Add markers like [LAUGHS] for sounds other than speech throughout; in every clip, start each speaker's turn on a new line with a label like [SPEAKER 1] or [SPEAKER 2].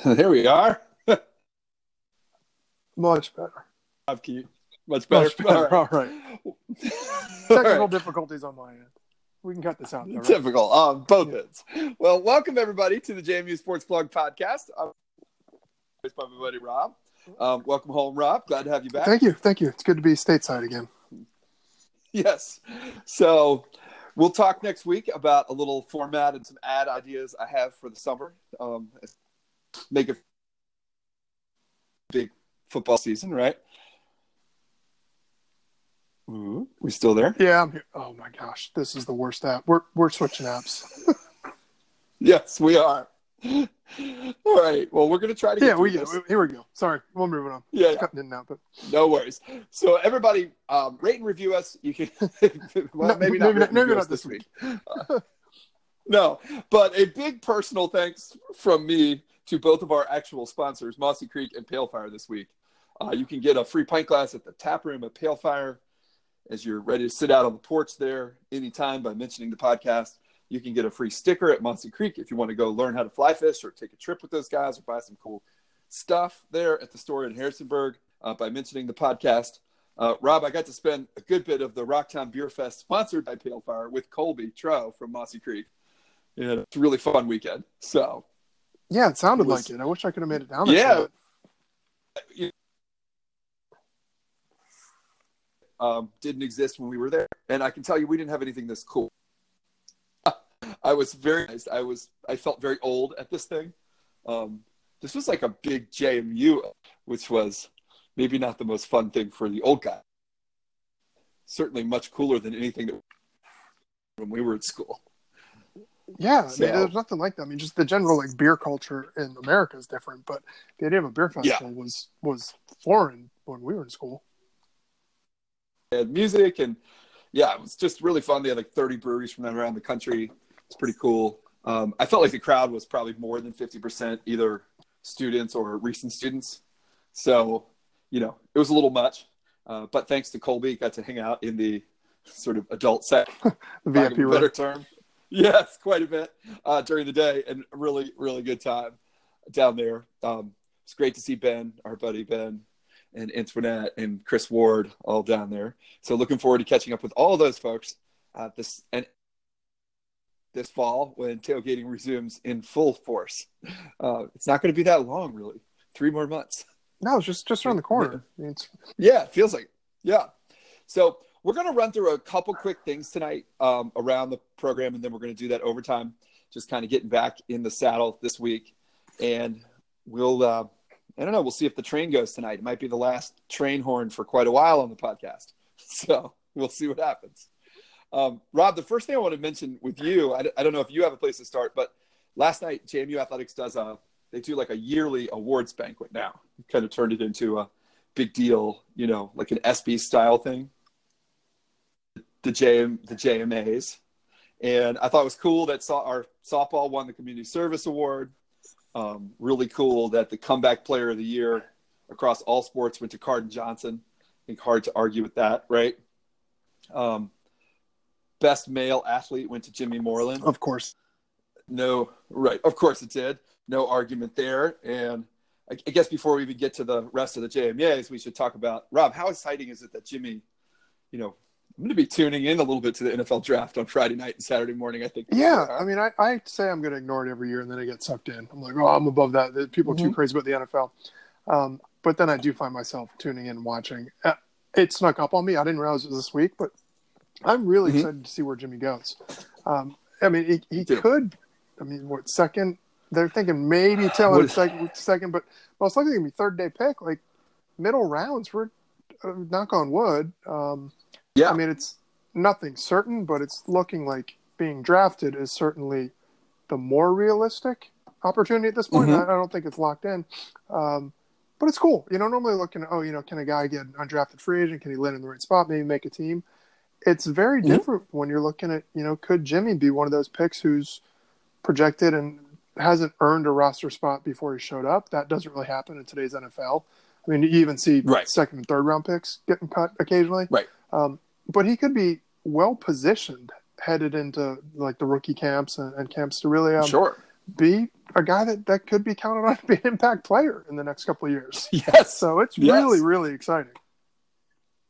[SPEAKER 1] [LAUGHS] there we are. [LAUGHS]
[SPEAKER 2] Much better.
[SPEAKER 1] Much better.
[SPEAKER 2] Much better. [LAUGHS] All right. Technical difficulties on my end. We can cut this out. Though, right?
[SPEAKER 1] Typical on both ends. Well, welcome everybody to the JMU Sports Blog podcast. I'm by my buddy Rob. Um, welcome home, Rob. Glad to have you back.
[SPEAKER 2] Thank you. Thank you. It's good to be stateside again.
[SPEAKER 1] Yes. So we'll talk next week about a little format and some ad ideas I have for the summer. Um, make a big football season, right? Ooh, we still there?
[SPEAKER 2] Yeah, I'm here. Oh my gosh, this is the worst app. We're we're switching apps. [LAUGHS]
[SPEAKER 1] yes, we are. All right. Well, we're gonna try to.
[SPEAKER 2] yeah, we this. here we go. Sorry, we're moving on.
[SPEAKER 1] Yeah, yeah.
[SPEAKER 2] cutting in out, but
[SPEAKER 1] no worries. So everybody, um, rate and review us. You can. [LAUGHS] well,
[SPEAKER 2] no,
[SPEAKER 1] maybe not.
[SPEAKER 2] Maybe not, maybe not
[SPEAKER 1] this week. week. Uh, [LAUGHS] no, but a big personal thanks from me to both of our actual sponsors, Mossy Creek and Pale Fire, this week. Uh, you can get a free pint glass at the tap room at Pale Fire as you're ready to sit out on the porch there anytime by mentioning the podcast. You can get a free sticker at Mossy Creek if you want to go learn how to fly fish or take a trip with those guys or buy some cool stuff there at the store in Harrisonburg uh, by mentioning the podcast. Uh, Rob, I got to spend a good bit of the Rocktown Beer Fest sponsored by Pale Fire with Colby Tro from Mossy Creek. Yeah, it's a really fun weekend. So,
[SPEAKER 2] yeah, it sounded was, like it. I wish I could have made it down. There
[SPEAKER 1] yeah, um, didn't exist when we were there. And I can tell you, we didn't have anything this cool. [LAUGHS] I was very, I was, I felt very old at this thing. Um, this was like a big JMU, which was maybe not the most fun thing for the old guy. Certainly much cooler than anything that when we were at school.
[SPEAKER 2] Yeah, so, I mean, there's nothing like that. I mean, just the general like beer culture in America is different, but the idea of a beer festival yeah. was was foreign when we were in school
[SPEAKER 1] had music and yeah, it was just really fun. They had like 30 breweries from around the country. It's pretty cool. Um, I felt like the crowd was probably more than 50% either students or recent students. So, you know, it was a little much. Uh, but thanks to Colby, got to hang out in the sort of adult set, [LAUGHS]
[SPEAKER 2] VIP
[SPEAKER 1] better term. Yes, quite a bit uh, during the day, and really, really good time down there. Um, it's great to see Ben, our buddy Ben, and Antoinette and Chris Ward all down there. So looking forward to catching up with all those folks uh, this and this fall when tailgating resumes in full force. Uh, it's not going to be that long, really. Three more months.
[SPEAKER 2] No, it's just just around the corner.
[SPEAKER 1] Yeah, yeah it feels like yeah. So we're going to run through a couple quick things tonight um, around the program, and then we're going to do that overtime. Just kind of getting back in the saddle this week, and we'll. Uh, I don't know. We'll see if the train goes tonight. It might be the last train horn for quite a while on the podcast. [LAUGHS] So we'll see what happens. Um, Rob, the first thing I want to mention with you, I, I, don't know if you have a place to start, but last night JMU Athletics does a they do like a yearly awards banquet now. Kind of turned it into a big deal, you know, like an SB style thing. The JM the JMAs, and I thought it was cool that saw our softball won the community service award. Um, really cool that the comeback player of the year across all sports went to Carden Johnson. I think hard to argue with that, right? Um, best male athlete went to Jimmy Moreland.
[SPEAKER 2] Of course.
[SPEAKER 1] No, right. Of course it did. No argument there. And I, I guess before we even get to the rest of the JMAs, we should talk about Rob. How exciting is it that Jimmy, you know, I'm going to be tuning in a little bit to the NFL draft on Friday night and Saturday morning. I think.
[SPEAKER 2] Yeah, I mean, I, I say I'm going to ignore it every year, and then I get sucked in. I'm like, oh, I'm above that. People are mm-hmm. too crazy about the NFL. Um, but then I do find myself tuning in, and watching. Uh, it snuck up on me. I didn't realize it was this week, but I'm really mm-hmm. excited to see where Jimmy goes. Um, I mean, he, he could. I mean, what second? They're thinking maybe [SIGHS] telling second, second, but most likely gonna be third day pick, like middle rounds for uh, knock on wood. Um,
[SPEAKER 1] yeah.
[SPEAKER 2] I mean, it's nothing certain, but it's looking like being drafted is certainly the more realistic opportunity at this point. Mm-hmm. I, I, don't think it's locked in. Um, but it's cool. You know, normally looking, oh, you know, can a guy get an undrafted free agent? Can he land in the right spot? Maybe make a team. It's very mm-hmm. different when you're looking at, you know, could Jimmy be one of those picks who's projected and hasn't earned a roster spot before he showed up? That doesn't really happen in today's NFL. I mean, you even see right. second and third round picks getting cut occasionally.
[SPEAKER 1] Right.
[SPEAKER 2] Um, but he could be well positioned headed into like the rookie camps and, and camps to really um,
[SPEAKER 1] sure.
[SPEAKER 2] be a guy that, that could be counted on to be an impact player in the next couple of years. [LAUGHS]
[SPEAKER 1] Yes.
[SPEAKER 2] So it's
[SPEAKER 1] Yes.
[SPEAKER 2] really, really exciting.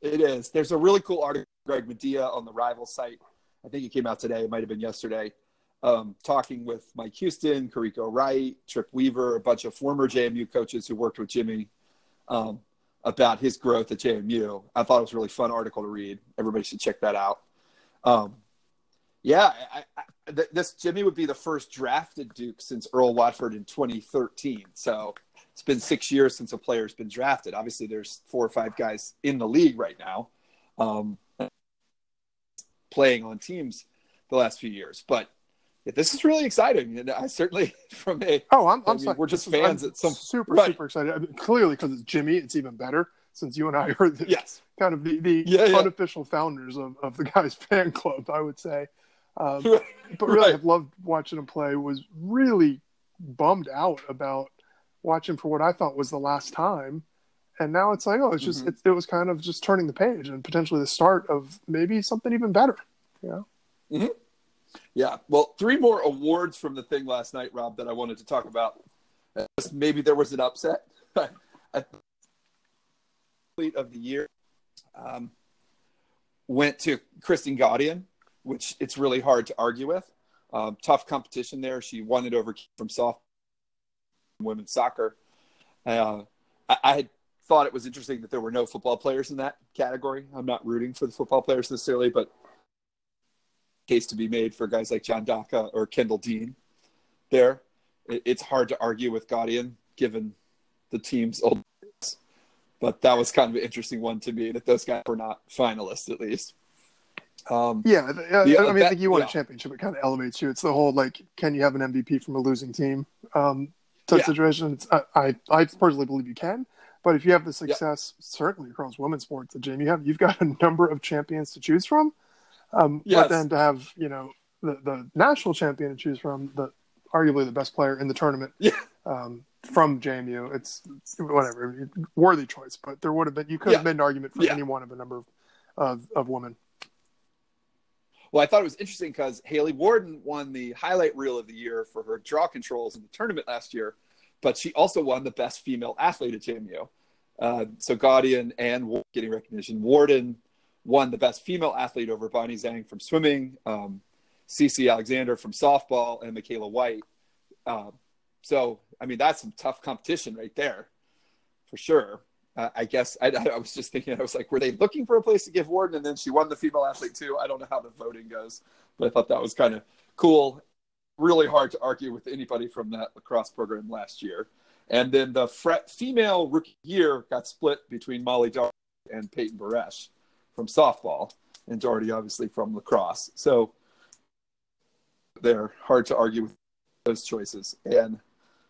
[SPEAKER 1] It is. There's a really cool article, Greg Madia, on the Rival site. I think it came out today. It might have been yesterday. Um, talking with Mike Houston, Kariko Wright, Tripp Weaver, a bunch of former JMU coaches who worked with Jimmy um, about his growth at JMU. I thought it was a really fun article to read. Everybody should check that out. Um, yeah, I, I, th- this Jimmy would be the first drafted Duke since Earl Watford in 2013. So it's been six years since a player's been drafted. Obviously, there's four or five guys in the league right now um, playing on teams the last few years. But this is really exciting, and I certainly [LAUGHS] from a
[SPEAKER 2] Oh, I'm,
[SPEAKER 1] I
[SPEAKER 2] I'm
[SPEAKER 1] mean,
[SPEAKER 2] sorry.
[SPEAKER 1] we're just
[SPEAKER 2] is-
[SPEAKER 1] fans at some-
[SPEAKER 2] super,
[SPEAKER 1] Right.
[SPEAKER 2] super excited. I mean, clearly, because it's Jimmy, it's even better since you and I are the,
[SPEAKER 1] yes,
[SPEAKER 2] kind of the, the
[SPEAKER 1] Yeah, yeah.
[SPEAKER 2] unofficial founders of, of the guys [LAUGHS] fan club, I would say. Um,
[SPEAKER 1] Right.
[SPEAKER 2] but really,
[SPEAKER 1] Right.
[SPEAKER 2] I've loved watching him play. Was really bummed out about watching for what I thought was the last time, and now it's like, oh, it's just
[SPEAKER 1] Mhm.
[SPEAKER 2] it, it was kind of just turning the page and potentially the start of maybe something even better. You know?
[SPEAKER 1] Yeah. Well, three more awards from the thing last night, Rob, that I wanted to talk about. Maybe there was an upset. [LAUGHS] Athlete of the year um, went to Kristen Gaudian, which it's really hard to argue with. Um, tough competition there. She won it over from soft women's soccer. Uh, I, I had thought it was interesting that there were no football players in that category. I'm not rooting for the football players necessarily, but case to be made for guys like John Daka or Kendall Dean. There, it's hard to argue with Gaudian given the team's old. But that was kind of an interesting one to me that those guys were not finalists at least. Um,
[SPEAKER 2] Yeah, th-
[SPEAKER 1] The-
[SPEAKER 2] I mean, I think you won
[SPEAKER 1] yeah.
[SPEAKER 2] a championship. It kind of elevates you. It's the whole like, can you have an MVP from a losing team um, type
[SPEAKER 1] Yeah.
[SPEAKER 2] situation? I, I, I personally believe you can, but if you have the success, certainly across women's sports that JMU you have, you've got a number of champions to choose from. Um,
[SPEAKER 1] Yes.
[SPEAKER 2] But then to have you know the the national champion to choose from, the arguably the best player in the tournament.
[SPEAKER 1] Yeah.
[SPEAKER 2] Um, from JMU, it's, it's whatever worthy choice, but there would have been you could have
[SPEAKER 1] Yeah.
[SPEAKER 2] made an argument for
[SPEAKER 1] Yeah.
[SPEAKER 2] any one of a number of of, of women.
[SPEAKER 1] Well, I thought it was interesting because Haley Warden won the highlight reel of the year for her draw controls in the tournament last year, but she also won the best female athlete at JMU. Uh, so Gaudian and getting recognition. Warden won the best female athlete over Bonnie Zhang from swimming, um, Cece Alexander from softball, and Michaela White. Um, so, I mean, that's some tough competition right there, for sure. Uh, I guess I, I was just thinking, I was like, were they looking for a place to give Warden, and then she won the female athlete too? I don't know how the voting goes, but I thought that was kind of cool. Really hard to argue with anybody from that lacrosse program last year. And then the fre- female rookie year got split between Molly Doherty and Peyton Baresh from softball, and Doherty obviously from lacrosse. So they're hard to argue with those choices. And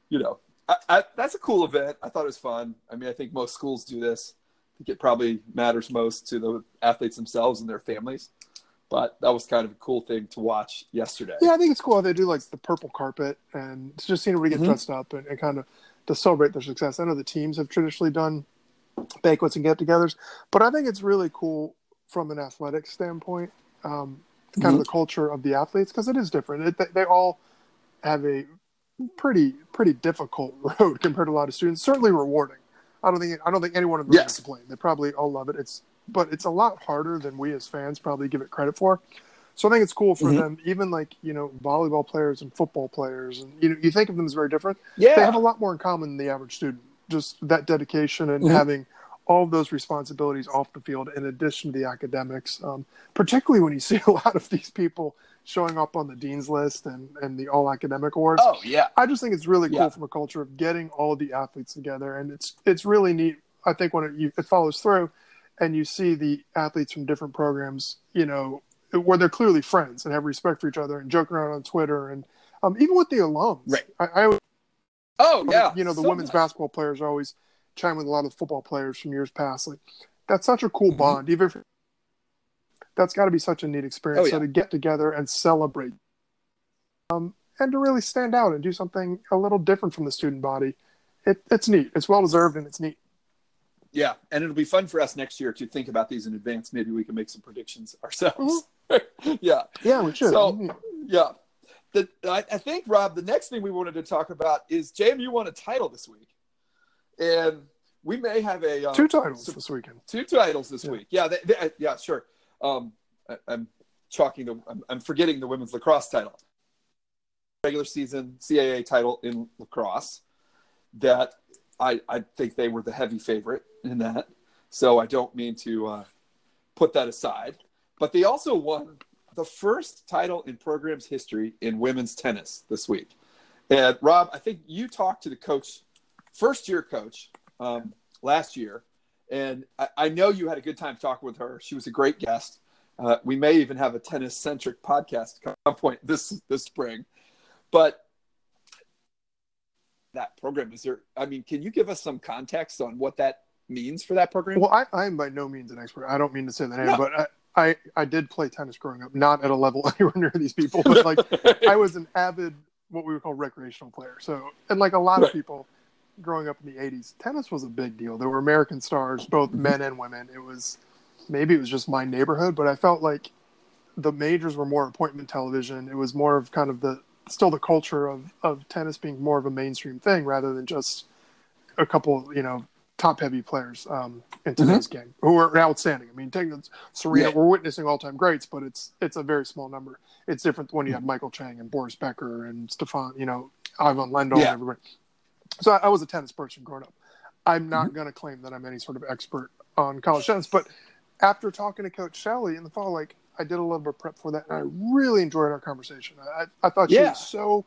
[SPEAKER 1] you know, I, I, that's a cool event. I thought it was fun. I mean, I think most schools do this. I think it probably matters most to the athletes themselves and their families. But that was kind of a cool thing to watch yesterday.
[SPEAKER 2] Yeah, I think it's cool how they do like the purple carpet and just seeing everybody get
[SPEAKER 1] Mhm.
[SPEAKER 2] dressed up and, and kind of to celebrate their success. I know the teams have traditionally done banquets and get-togethers, but I think it's really cool from an athletic standpoint, um, kind of the culture of the athletes because it is different. It, they, they all have a pretty pretty difficult [LAUGHS] road compared to a lot of students. Certainly rewarding. I don't think I don't think anyone of them
[SPEAKER 1] Yes.
[SPEAKER 2] complain. They probably all love it. It's but it's a lot harder than we as fans probably give it credit for. So I think it's cool for
[SPEAKER 1] Mhm.
[SPEAKER 2] them, even like you know volleyball players and football players, and you know you think of them as very different.
[SPEAKER 1] Yeah.
[SPEAKER 2] They have a lot more in common than the average student. Just that dedication and
[SPEAKER 1] Mhm.
[SPEAKER 2] having all of those responsibilities off the field in addition to the academics. Um, particularly when you [LAUGHS] see a lot of these people showing up on the dean's list and and the all academic awards.
[SPEAKER 1] oh yeah.
[SPEAKER 2] I just think it's really cool
[SPEAKER 1] Yeah.
[SPEAKER 2] from a culture of getting all of the athletes together, and it's it's really neat. I think when it, you, it follows through, and you see the athletes from different programs, you know, where they're clearly friends and have respect for each other and joke around on Twitter, and um, even with the alums.
[SPEAKER 1] Right.
[SPEAKER 2] I, I
[SPEAKER 1] Oh yeah.
[SPEAKER 2] you know, the
[SPEAKER 1] So
[SPEAKER 2] women's
[SPEAKER 1] much.
[SPEAKER 2] basketball players are always chiming with a lot of the football players from years past. Like that's such a cool
[SPEAKER 1] Mhm.
[SPEAKER 2] bond. Even if that's got to be such a neat experience.
[SPEAKER 1] Oh,
[SPEAKER 2] So to get together and celebrate, um, and to really stand out and do something a little different from the student body, it, it's neat. It's well deserved and it's neat.
[SPEAKER 1] Yeah, and it'll be fun for us next year to think about these in advance. Maybe we can make some predictions ourselves.
[SPEAKER 2] Mm-hmm. [LAUGHS]
[SPEAKER 1] yeah,
[SPEAKER 2] Yeah, we should.
[SPEAKER 1] So- yeah. the I, I think Rob, the next thing we wanted to talk about is JMU won a title this week, and we may have a um,
[SPEAKER 2] Two titles this weekend.
[SPEAKER 1] two titles this
[SPEAKER 2] Yeah.
[SPEAKER 1] week. Yeah, they, they- yeah, sure. Um, I, I'm chalking the, I'm, I'm forgetting the women's lacrosse title, regular season CAA title in lacrosse. That I I think they were the heavy favorite in that. So I don't mean to uh, put that aside, but they also won the first title in program's history in women's tennis this week. And Rob, I think you talked to the coach, first year coach, um, last year, and I, I know you had a good time talking with her. She was a great guest. Uh, we may even have a tennis centric podcast at some point this this spring. But that program is there? I mean, can you give us some context on what that means for that program?
[SPEAKER 2] Well, I, I'm by no means an expert. I don't mean to say that, I
[SPEAKER 1] No.
[SPEAKER 2] but I, I, I did play tennis growing up, not at a level [LAUGHS] anywhere near these people, but like [LAUGHS] I was an avid, what we would call recreational player. So, and like a lot
[SPEAKER 1] Right.
[SPEAKER 2] of people growing up in the 80s, tennis was a big deal. There were American stars, both
[SPEAKER 1] Mhm.
[SPEAKER 2] men and women. It was maybe it was just my neighborhood, but I felt like the majors were more appointment television. It was more of kind of the still the culture of, of tennis being more of a mainstream thing rather than just a couple, you know, top heavy players um, in today's game who are outstanding. I mean, take Serena,
[SPEAKER 1] Yeah.
[SPEAKER 2] we're witnessing all time greats, but it's it's a very small number. It's different when you have Michael Chang and Boris Becker and Stefan, you know, Ivan Lendl and everybody. So I, I was a tennis person growing up. I'm not going to claim that I'm any sort of expert on college tennis, but after talking to Coach Shelley in the fall, like I did a little bit of prep for that, and I really enjoyed our conversation. I, I thought she
[SPEAKER 1] Yeah.
[SPEAKER 2] was so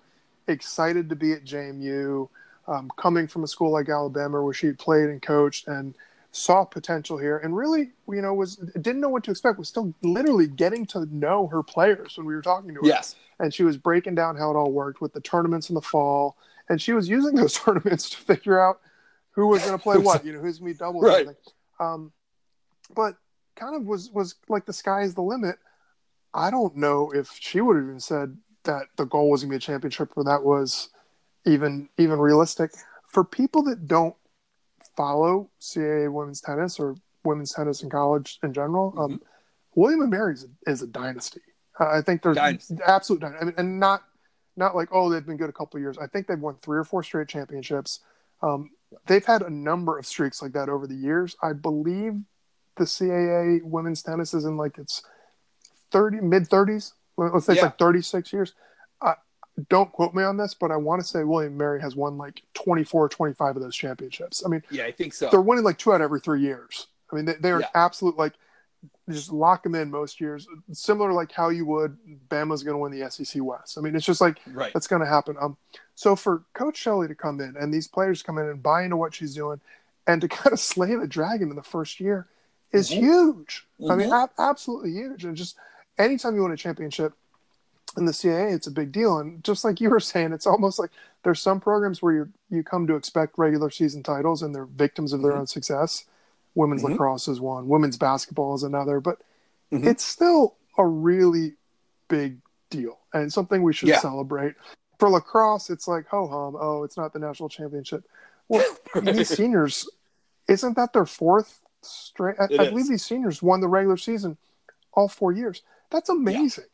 [SPEAKER 2] excited to be at JMU, um, coming from a school like Alabama where she had played and coached and saw potential here, and really, you know, was didn't know what to expect. Was still literally getting to know her players when we were talking to her
[SPEAKER 1] yes.
[SPEAKER 2] and she was breaking down how it all worked with the tournaments in the fall and she was using those [LAUGHS] tournaments to figure out who was going to play what you know who's going to be doubles
[SPEAKER 1] Right.
[SPEAKER 2] um, but kind of was was like the sky is the limit. I don't know if she would have even said that the goal was going to be a championship or that was even even realistic. For people that don't follow CAA women's tennis or women's tennis in college in general um, william and mary is a, is a dynasty. Uh, i think they're
[SPEAKER 1] Dynasty.
[SPEAKER 2] absolute dynasty. I mean, and not not like oh they've been good a couple of years. I think they've won three or four straight championships. Um, they've had a number of streaks like that over the years. I believe the caa women's tennis is in like its 30 mid 30s let's say it's like 36 years. Uh, don't quote me on this but i want to say william mary has won like 24 or 25 of those championships. I mean
[SPEAKER 1] Yeah, I think so.
[SPEAKER 2] they're winning like two out of every three years. I mean, they, they're
[SPEAKER 1] Yeah.
[SPEAKER 2] absolute like just lock them in most years. Similar like how you would Bama's going to win the SEC West. I mean, it's just like
[SPEAKER 1] right.
[SPEAKER 2] that's going to happen. Um, so for Coach Shelley to come in and these players come in and buy into what she's doing, and to [LAUGHS] kind of slay the dragon in the first year is
[SPEAKER 1] Mhm.
[SPEAKER 2] huge. I mean,
[SPEAKER 1] Mhm.
[SPEAKER 2] ab- absolutely huge. And just anytime you win a championship in the CAA, it's a big deal. And just like you were saying, it's almost like there's some programs where you you come to expect regular season titles and they're victims of their
[SPEAKER 1] Mhm.
[SPEAKER 2] own success. Women's
[SPEAKER 1] Mhm.
[SPEAKER 2] lacrosse is one, women's basketball is another, but
[SPEAKER 1] Mhm.
[SPEAKER 2] it's still a really big deal and something we should
[SPEAKER 1] Yeah.
[SPEAKER 2] celebrate. For lacrosse, it's like ho hum. Oh, it's not the national championship. Well, [LAUGHS] these seniors, isn't that their fourth straight? I,
[SPEAKER 1] It
[SPEAKER 2] I
[SPEAKER 1] is.
[SPEAKER 2] believe these seniors won the regular season all four years. That's amazing.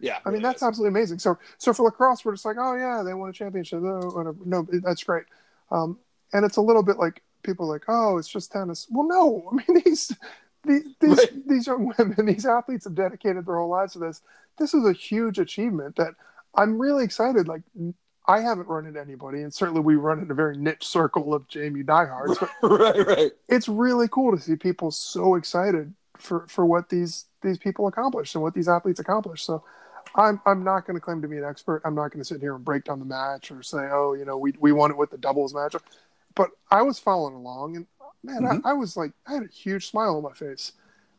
[SPEAKER 1] yeah.
[SPEAKER 2] I mean, that's
[SPEAKER 1] is.
[SPEAKER 2] absolutely amazing. So, so for lacrosse, we're just like, oh yeah, they won a championship. Oh. No, that's great. Um, and it's a little bit like people like, oh, it's just tennis. Well, no. [LAUGHS] I mean, these these these,
[SPEAKER 1] Right.
[SPEAKER 2] these young women, [LAUGHS] these athletes have dedicated their whole lives to this. This is a huge achievement that I'm really excited. Like, I haven't run into anybody, and certainly we run in a very niche circle of JMU diehards, but [LAUGHS]
[SPEAKER 1] right, right.
[SPEAKER 2] it's really cool to see people so excited for for what these these people accomplished and what these athletes accomplished. So I'm I'm not going to claim to be an expert. I'm not going to sit here and break down the match or say, oh, you know, we we won it with the doubles match. But I was following along, and man, I, I was like, I had a huge smile on my face.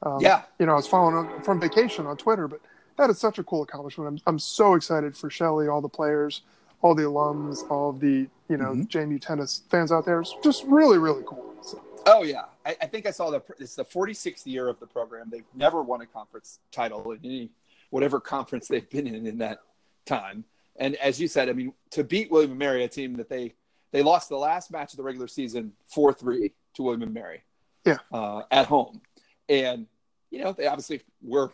[SPEAKER 2] Um,
[SPEAKER 1] Yeah.
[SPEAKER 2] you know, I was following on, from vacation on Twitter, but that is such a cool accomplishment. I'm I'm so excited for Shelley, all the players, all the alums, all of the you know
[SPEAKER 1] Mhm.
[SPEAKER 2] JMU tennis fans out there. It's just really really cool. So,
[SPEAKER 1] Oh yeah, I, I think I saw the. It's the 46th year of the program. They've never won a conference title in any whatever conference they've been in in that time. And as you said, I mean, to beat William and Mary, a team that they they lost the last match of the regular season four three to William and Mary.
[SPEAKER 2] Yeah.
[SPEAKER 1] Uh, at home, and you know they obviously were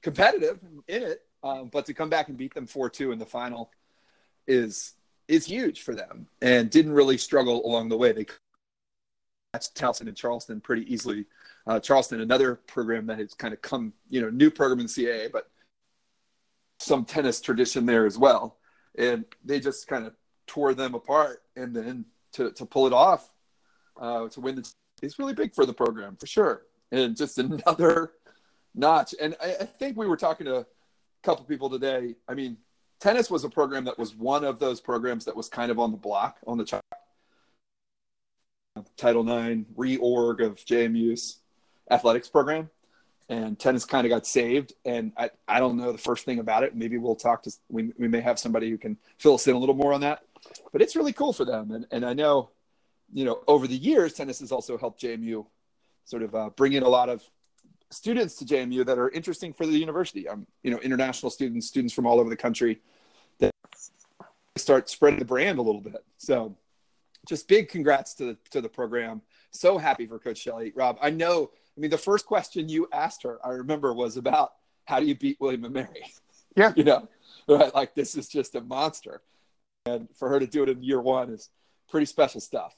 [SPEAKER 1] competitive in it, Um, but to come back and beat them four two in the final is is huge for them, and didn't really struggle along the way. They matched Towson and Charleston pretty easily. Uh, Charleston, another program that has kind of come, you know, new program in CAA, but some tennis tradition there as well. And they just kind of tore them apart, and then to to pull it off, uh, to win the is really big for the program for sure. And just [LAUGHS] another notch. And I, I think we were talking to a couple people today. I mean, tennis was a program that was one of those programs that was kind of on the block on the. Title IX reorg of JMU's athletics program, and tennis kind of got saved. And I, I don't know the first thing about it. Maybe we'll talk to we, we may have somebody who can fill us in a little more on that. But it's really cool for them, and and I know, you know, over the years, tennis has also helped JMU sort of uh, bring in a lot of students to JMU that are interesting for the university. Um, you know, international students, students from all over the country that start spreading the brand a little bit. So, just big congrats to the to the program. So happy for Coach Shelley. Rob, I know. I mean, the first question you asked her, I remember, was about how do you beat William and Mary?
[SPEAKER 2] Yeah, [LAUGHS]
[SPEAKER 1] you know, right? Like this is just a monster, and for her to do it in year one is pretty special stuff.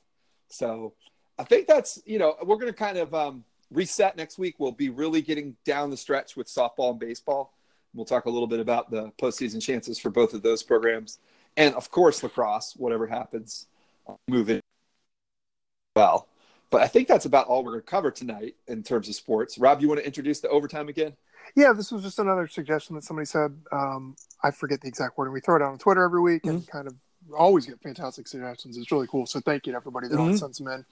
[SPEAKER 1] So, I think that's you know we're going to kind of um, reset next week. We'll be really getting down the stretch with softball and baseball. We'll talk a little bit about the postseason chances for both of those programs, and of course lacrosse. Whatever happens, move it well. But I think that's about all we're going to cover tonight in terms of sports. Rob, you want to introduce the overtime again?
[SPEAKER 2] Yeah, this was just another suggestion that somebody said. Um, I forget the exact wording. We throw it out on Twitter every week mm-hmm. and kind of always get fantastic suggestions. It's really cool. So thank you to everybody that mm-hmm. sends them in.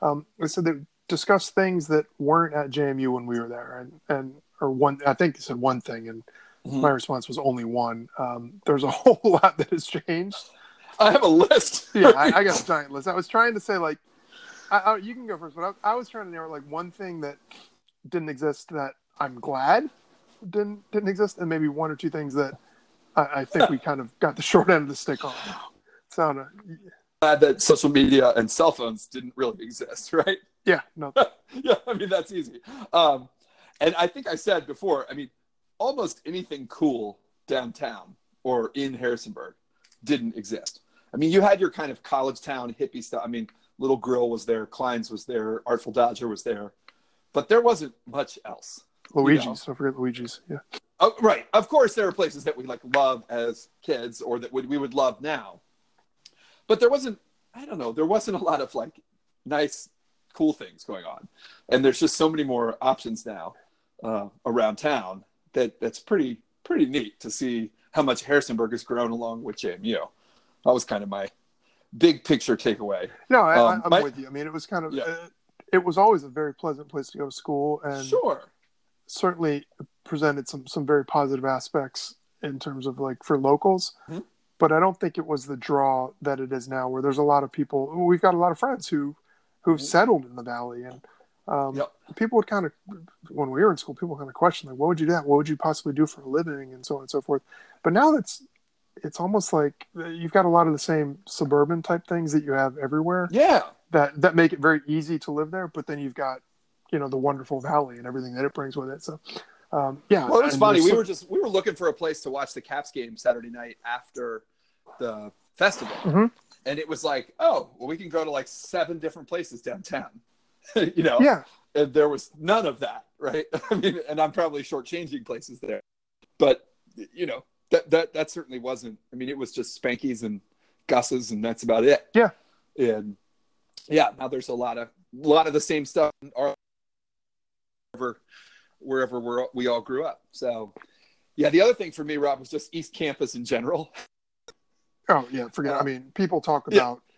[SPEAKER 2] Um, they said they discussed things that weren't at JMU when we were there, and and or one. I think they said one thing, and mm-hmm. my response was only one. Um, there's a [LAUGHS] whole lot that has changed.
[SPEAKER 1] I have a list.
[SPEAKER 2] yeah, I, [LAUGHS] I, got a giant list. I was trying to say like, I, I, you can go first, but I, I was trying to narrow like one thing that didn't exist that I'm glad didn't didn't exist, and maybe one or two things that I, I think we kind of got the short end of the stick on. So, uh,
[SPEAKER 1] glad that social media and cell phones didn't really exist, right?
[SPEAKER 2] Yeah, no. [LAUGHS]
[SPEAKER 1] yeah, I mean that's easy. Um, and I think I said before, I mean, almost anything cool downtown or in Harrisonburg didn't exist. I mean, you had your kind of college town hippie stuff. I mean, Little Grill was there, Kline's was there, Artful Dodger was there, but there wasn't much else.
[SPEAKER 2] Luigi's, you know? don't forget Luigi's. Yeah.
[SPEAKER 1] Oh, right. Of course, there are places that we like love as kids, or that we would love now. But there wasn't. I don't know. There wasn't a lot of like nice, cool things going on, and there's just so many more options now uh, around town that that's pretty pretty neat to see how much Harrisonburg has grown along with JMU. That was kind of my big picture takeaway.
[SPEAKER 2] No, I, am um, with you. I mean, it was kind of yeah. uh, it was always a very pleasant place to go to school, and
[SPEAKER 1] sure,
[SPEAKER 2] certainly presented some some very positive aspects in terms of like for locals. Mm-hmm. But I don't think it was the draw that it is now, where there's a lot of people. We've got a lot of friends who who've mm-hmm. settled in the valley, and um, yep. people would kind of when we were in school, people kind of question like, "What would you do? What would you possibly do for a living?" and so on and so forth. But now that's it's almost like you've got a lot of the same suburban type things that you have everywhere.
[SPEAKER 1] Yeah.
[SPEAKER 2] That that make it very easy to live there, but then you've got, you know, the wonderful valley and everything that it brings with it. So um, yeah.
[SPEAKER 1] Well, it was funny. We were just we were looking for a place to watch the Caps game Saturday night after the festival,
[SPEAKER 2] mm-hmm.
[SPEAKER 1] and it was like, oh, well, we can go to like seven different places downtown. [LAUGHS] you know.
[SPEAKER 2] Yeah.
[SPEAKER 1] And there was none of that, right? [LAUGHS] I mean, and I'm probably shortchanging places there, but you know, that that that certainly wasn't. I mean, it was just Spankies and Gus's, and that's about it.
[SPEAKER 2] Yeah,
[SPEAKER 1] and yeah, now there's a lot of a lot of the same stuff wherever wherever we're, we all grew up. So, yeah, the other thing for me, Rob, was just East Campus in general. [LAUGHS]
[SPEAKER 2] Oh yeah, forget. Uh, I mean, people talk about yeah.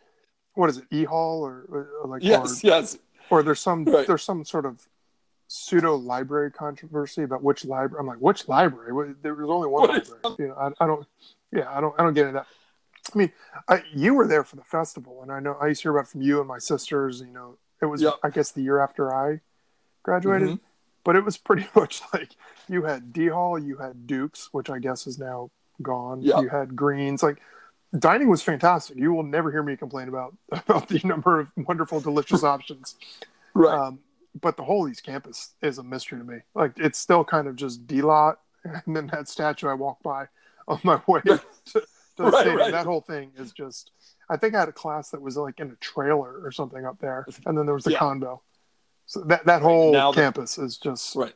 [SPEAKER 2] what is it, E Hall or, or, like
[SPEAKER 1] yes, or,
[SPEAKER 2] yes, or there's some right. there's some sort of pseudo library controversy about which library. I'm like, which library? There was only one library. You know, I, I, don't. Yeah, I don't. I don't get into that. I mean, I, you were there for the festival, and I know I used to hear about from you and my sisters. You know, it was yep. I guess the year after I graduated, mm-hmm. but it was pretty [LAUGHS] much like you had D Hall, you had Dukes, which I guess is now gone. Yep. You had Greens, like dining was fantastic. You will never hear me complain about [LAUGHS] about the number of wonderful, delicious options.
[SPEAKER 1] Right. Um,
[SPEAKER 2] but the whole East Campus is a mystery to me. Like it's still kind of just D lot [LAUGHS] and then that statue I walked by on my way [LAUGHS] to, to the
[SPEAKER 1] Right,
[SPEAKER 2] stadium.
[SPEAKER 1] right.
[SPEAKER 2] That whole thing is just. I think I had a class that was like in a trailer or something up there, and then there was the
[SPEAKER 1] Yeah.
[SPEAKER 2] condo. So that that whole
[SPEAKER 1] Now the-
[SPEAKER 2] campus is just
[SPEAKER 1] Right.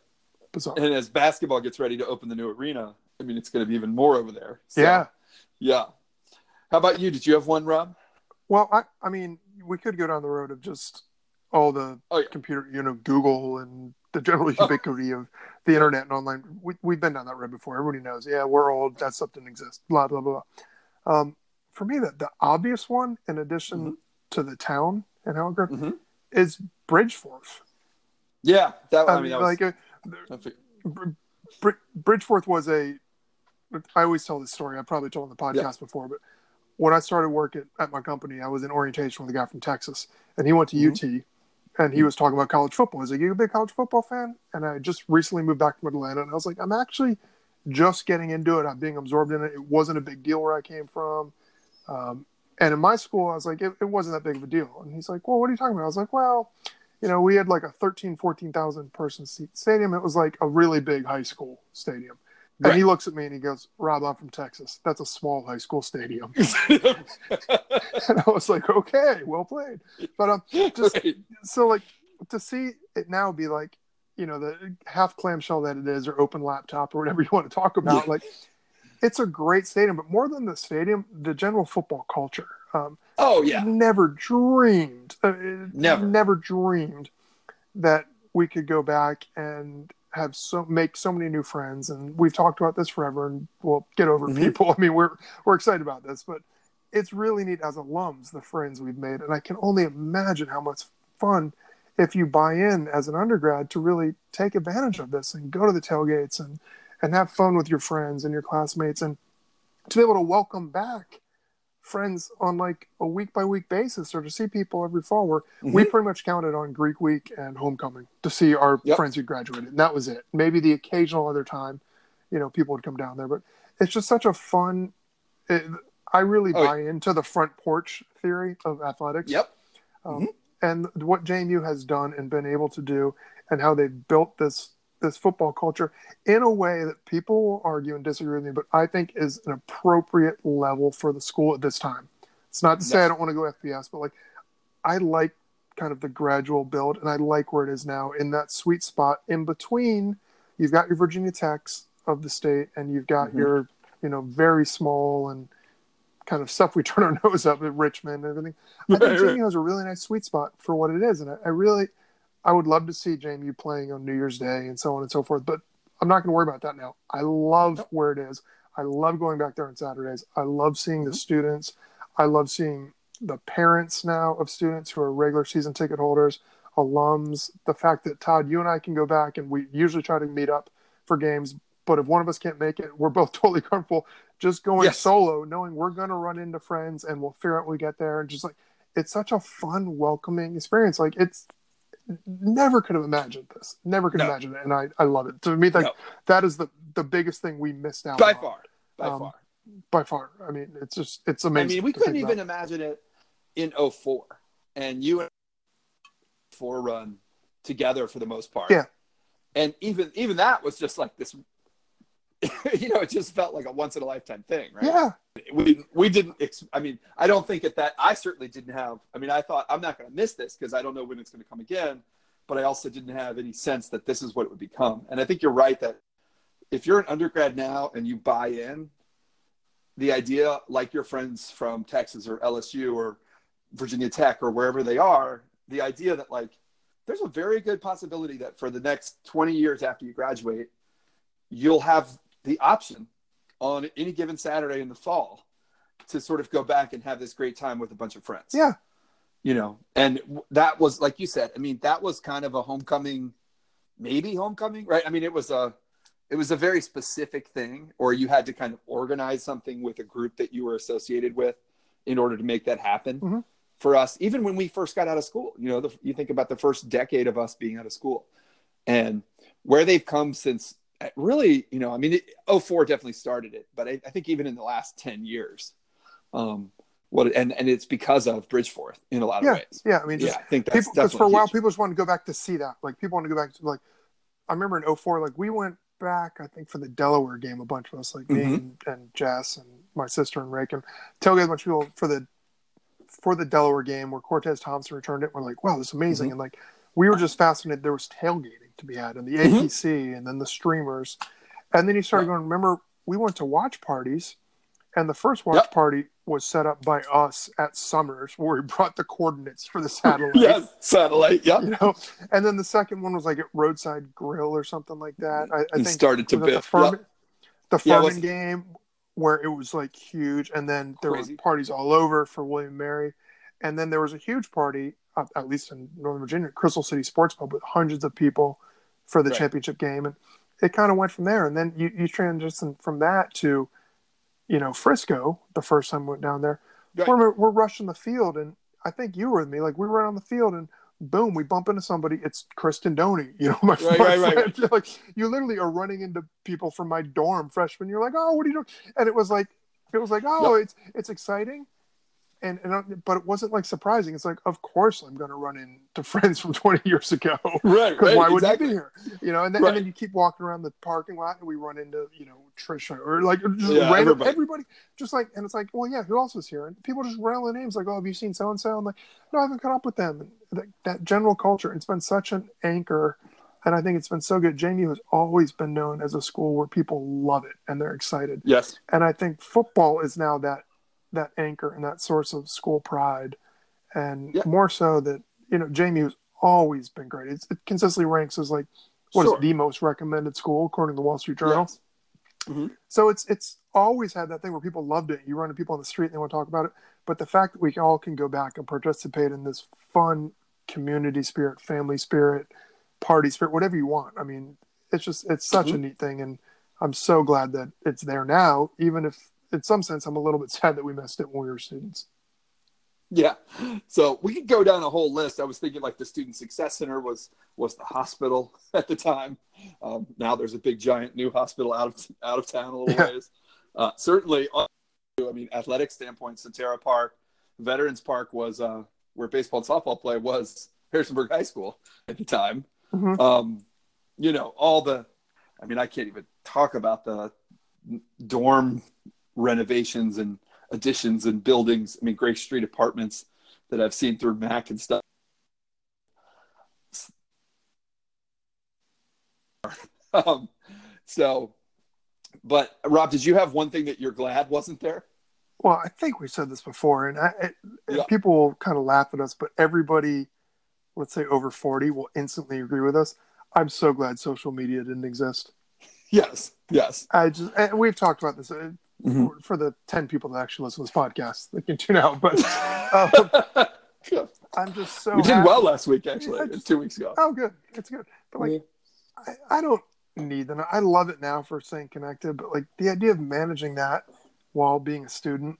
[SPEAKER 2] bizarre.
[SPEAKER 1] And as basketball gets ready to open the new arena, I mean, it's going to be even more over there. So,
[SPEAKER 2] yeah.
[SPEAKER 1] Yeah. How about you? Did you have one, Rob?
[SPEAKER 2] Well, I I mean, we could go down the road of just all the
[SPEAKER 1] Oh, yeah.
[SPEAKER 2] computer, you know, Google and the general [LAUGHS]
[SPEAKER 1] Oh.
[SPEAKER 2] ubiquity of the internet and online. We, we've been down that road before. Everybody knows. Yeah, we're old. That stuff didn't exist. Blah blah blah. Um, for me, the the obvious one, in addition
[SPEAKER 1] Mhm.
[SPEAKER 2] to the town and Algra,
[SPEAKER 1] Mhm.
[SPEAKER 2] is Bridgeforth.
[SPEAKER 1] Yeah. That, I,
[SPEAKER 2] I,
[SPEAKER 1] mean,
[SPEAKER 2] mean,
[SPEAKER 1] that was,
[SPEAKER 2] like uh,
[SPEAKER 1] I
[SPEAKER 2] Br- Br- Bridgeforth was a. I always tell this story. I probably told on the podcast
[SPEAKER 1] Yeah.
[SPEAKER 2] before, but when I started work at, at my company, I was in orientation with a guy from Texas, and he went to
[SPEAKER 1] Mhm.
[SPEAKER 2] UT, and he was talking about college football. He's like, "You a big college football fan?" And I just recently moved back from Atlanta, and I was like, "I'm actually just getting into it. I'm being absorbed in it. It wasn't a big deal where I came from." Um, and in my school, I was like, it, it wasn't that big of a deal. And he's like, well, what are you talking about? I was like, well, you know, we had like a 13, 14,000 person seat stadium. It was like a really big high school stadium. And
[SPEAKER 1] Right.
[SPEAKER 2] he looks at me and he goes, Rob, I'm from Texas. That's a small high school stadium. [LAUGHS] [LAUGHS] and I was like, okay, well played. But um, Just-
[SPEAKER 1] Right.
[SPEAKER 2] so like to see it now be like, you know, the half clamshell that it is or open laptop or whatever you want to talk about,
[SPEAKER 1] Yeah.
[SPEAKER 2] like it's a great stadium, but more than the stadium, the general football culture. Um,
[SPEAKER 1] Oh, yeah.
[SPEAKER 2] never dreamed, uh,
[SPEAKER 1] Never.
[SPEAKER 2] never dreamed that we could go back and have so make so many new friends. And we've talked about this forever, and we'll get over
[SPEAKER 1] Mhm.
[SPEAKER 2] people. [LAUGHS] I mean, we're we're excited about this, but it's really neat as alums the friends we've made, and I can only imagine how much fun if you buy in as an undergrad to really take advantage of this and go to the tailgates and and have fun with your friends and your classmates and to be able to welcome back friends on like a week by week basis or to see people every fall where we
[SPEAKER 1] Mhm.
[SPEAKER 2] pretty much counted on greek week and homecoming to see our
[SPEAKER 1] Yep.
[SPEAKER 2] friends who graduated and that was it maybe the occasional other time you know people would come down there but it's just such a fun it, i really
[SPEAKER 1] Oh,
[SPEAKER 2] buy into the front porch theory of athletics
[SPEAKER 1] Yep.
[SPEAKER 2] um, and what JMU has done and been able to do, and how they've built this this football culture in a way that people will argue and disagree with me, but I think is an appropriate level for the school at this time. It's not to say
[SPEAKER 1] Yes.
[SPEAKER 2] I don't want to go FBS, but like I like kind of the gradual build, and I like where it is now in that sweet spot in between. You've got your Virginia Techs of the state, and you've got
[SPEAKER 1] Mhm.
[SPEAKER 2] your you know very small and kind of stuff we [LAUGHS] turn our nose up at Richmond and everything. I think
[SPEAKER 1] Right, right.
[SPEAKER 2] Has a really nice sweet spot for what it is, and I, I really, I would love to see JMU playing on New Year's Day and so on and so forth. But I'm not going to worry about that now. I love where it is. I love going back there on Saturdays. I love seeing the students. I love seeing the parents now of students who are regular season ticket holders, alums. The fact that Todd, you and I can go back, and we usually try to meet up for games. But if one of us can't make it, we're both [LAUGHS] totally comfortable just going
[SPEAKER 1] Yes.
[SPEAKER 2] solo, knowing we're going to run into friends and we'll figure out when we get there. And just like, it's such a fun, welcoming experience. Like, it's never could have imagined this. Never could
[SPEAKER 1] No.
[SPEAKER 2] imagine it. And I, I love it. To me, like,
[SPEAKER 1] No.
[SPEAKER 2] that is the, the biggest thing we missed out
[SPEAKER 1] By
[SPEAKER 2] on.
[SPEAKER 1] far. By
[SPEAKER 2] Um,
[SPEAKER 1] far.
[SPEAKER 2] By far. I mean, it's just, it's amazing.
[SPEAKER 1] I mean, we couldn't
[SPEAKER 2] about.
[SPEAKER 1] even imagine it in 04. And you and four run together for the most part.
[SPEAKER 2] Yeah.
[SPEAKER 1] And even even that was just like this [LAUGHS] you know, it just felt like a once in a lifetime thing, right?
[SPEAKER 2] Yeah.
[SPEAKER 1] We we didn't I mean, I don't think at that I certainly didn't have I mean, I thought I'm not going to miss this because I don't know when it's going to come again, but I also didn't have any sense that this is what it would become. And I think you're right that if you're an undergrad now and you buy in, the idea, like your friends from Texas or LSU or Virginia Tech or wherever they are, the idea that like there's a very good possibility that for the next 20 years after you graduate, you'll have the option on any given Saturday in the fall to sort of go back and have this great time with a bunch of friends.
[SPEAKER 2] Yeah.
[SPEAKER 1] You know, and that was like you said, I mean, that was kind of a homecoming, maybe homecoming, right? I mean, it was a it was a very specific thing or you had to kind of organize something with a group that you were associated with in order to make that happen
[SPEAKER 2] Mhm.
[SPEAKER 1] for us even when we first got out of school you know the, you think about the first decade of us being out of school and where they've come since really you know i mean it, 04 definitely started it but I, I think even in the last 10 years um what and and it's because of bridgeforth in a lot of
[SPEAKER 2] Yeah.
[SPEAKER 1] ways
[SPEAKER 2] Yeah. I mean, just
[SPEAKER 1] yeah i think that's
[SPEAKER 2] people because for a while
[SPEAKER 1] huge.
[SPEAKER 2] people just want to go back to see that like people want to go back to like i remember in 04 like we went back, I think, for the Delaware game. A bunch of us, like me
[SPEAKER 1] Mhm.
[SPEAKER 2] and, and Jess and my sister and Rick, and tailgate a bunch of people for the for the Delaware game where Cortez Thompson returned it. We're like, wow, this is amazing,
[SPEAKER 1] Mhm.
[SPEAKER 2] and like we were just fascinated. There was tailgating to be had, and the.
[SPEAKER 1] Mm-hmm.
[SPEAKER 2] APC, and then the streamers, and then you started going. Remember, we went to watch parties, and the first watch
[SPEAKER 1] Yep.
[SPEAKER 2] party was set up by us at Summers, where we brought the coordinates for the satellite. [LAUGHS]
[SPEAKER 1] Yes, satellite. Yeah.
[SPEAKER 2] You know, and then the second one was like at Roadside Grill or something like that. I, I think
[SPEAKER 1] started to
[SPEAKER 2] it the
[SPEAKER 1] build.
[SPEAKER 2] Furman,
[SPEAKER 1] Yep.
[SPEAKER 2] the
[SPEAKER 1] Yeah,
[SPEAKER 2] Furman game where it was like huge, and then there
[SPEAKER 1] Crazy.
[SPEAKER 2] were parties all over for William and Mary, and then there was a huge party, at least in Northern Virginia, Crystal City Sports Pub with hundreds of people for the
[SPEAKER 1] Right.
[SPEAKER 2] championship game, and it kind of went from there. And then you you transition from that to, you know, Frisco. The first time we went down there,
[SPEAKER 1] Right.
[SPEAKER 2] we're we're rushing the field, and I think you were with me. Like we were on the field, and boom, we bump into somebody. It's Kristen Doney. [LAUGHS] You know, my,
[SPEAKER 1] Right,
[SPEAKER 2] my
[SPEAKER 1] right, right,
[SPEAKER 2] friend. [LAUGHS] You're like you literally are running into people from my dorm, freshman. You're like, oh, what are you doing? And it was like, it was like, oh, it's it's exciting, and and but it wasn't like surprising. It's like, of course, I'm going to run into [LAUGHS] friends from 20 years ago. [LAUGHS]
[SPEAKER 1] Right.
[SPEAKER 2] Because
[SPEAKER 1] right,
[SPEAKER 2] why would
[SPEAKER 1] exactly.
[SPEAKER 2] you be here? You know, and then,
[SPEAKER 1] Right.
[SPEAKER 2] and then you keep walking around the parking lot, and we run into you know Trisha or like just
[SPEAKER 1] Yeah,
[SPEAKER 2] random
[SPEAKER 1] everybody.
[SPEAKER 2] everybody. just like, and it's like, well, yeah, who else is here? And people just railing names like, oh, have you seen so and so? I'm like, no, I haven't caught up with them. And that, that general culture, it's been such an anchor, and I think it's been so good. JMU has always been known as a school where people love it and they're excited,
[SPEAKER 1] Yes.
[SPEAKER 2] and I think football is now that that anchor and that source of school pride, and
[SPEAKER 1] Yeah.
[SPEAKER 2] more so that you know JMU has always been great. It's, it consistently ranks as like what is
[SPEAKER 1] Sure.
[SPEAKER 2] it, the most recommended school according to the Wall Street Journal.
[SPEAKER 1] Yes. Mhm.
[SPEAKER 2] So it's it's always had that thing where people loved it. You run into people on the street and they want to talk about it. But the fact that we all can go back and participate in this fun community spirit, family spirit, party spirit, whatever you want. I mean, it's just it's such a
[SPEAKER 1] Mhm.
[SPEAKER 2] neat thing, and I'm so glad that it's there now. Even if, in some sense, I'm a little bit [LAUGHS] sad that we missed it when we were students.
[SPEAKER 1] Yeah. So we could go down a whole list. I was thinking like the Student Success Center was was the hospital [LAUGHS] at the time. Um, now there's a big giant new hospital out of out of town a little
[SPEAKER 2] Yeah.
[SPEAKER 1] ways. Uh, certainly, I mean, athletic standpoint, Sentara Park, Veterans Park was uh, where baseball and softball play was Harrisonburg High School at the time.
[SPEAKER 2] Mhm.
[SPEAKER 1] Um, you know, all the, I mean, I can't even talk about the dorm renovations and additions and buildings. I mean, Grace Street apartments that I've seen through Mac and stuff. [LAUGHS] Um, so, but Rob, did you have one thing that you're glad wasn't there?
[SPEAKER 2] Well, I think we said this before, and I, it,
[SPEAKER 1] Yeah.
[SPEAKER 2] people will kind of laugh at us, but everybody, let's say over 40, will instantly agree with us. I'm so glad social media didn't exist. [LAUGHS]
[SPEAKER 1] Yes, yes.
[SPEAKER 2] I just, and we've talked about this uh,
[SPEAKER 1] Mm-hmm.
[SPEAKER 2] for, for the 10 people that actually listen to this podcast, they can tune out. But [LAUGHS] um, I'm just so
[SPEAKER 1] we did
[SPEAKER 2] happy.
[SPEAKER 1] well last week, actually.
[SPEAKER 2] Yeah,
[SPEAKER 1] It was two weeks ago.
[SPEAKER 2] Oh, good. It's good. But like, I, I don't need that. I love it now for staying connected, but like the idea of managing that while being a student,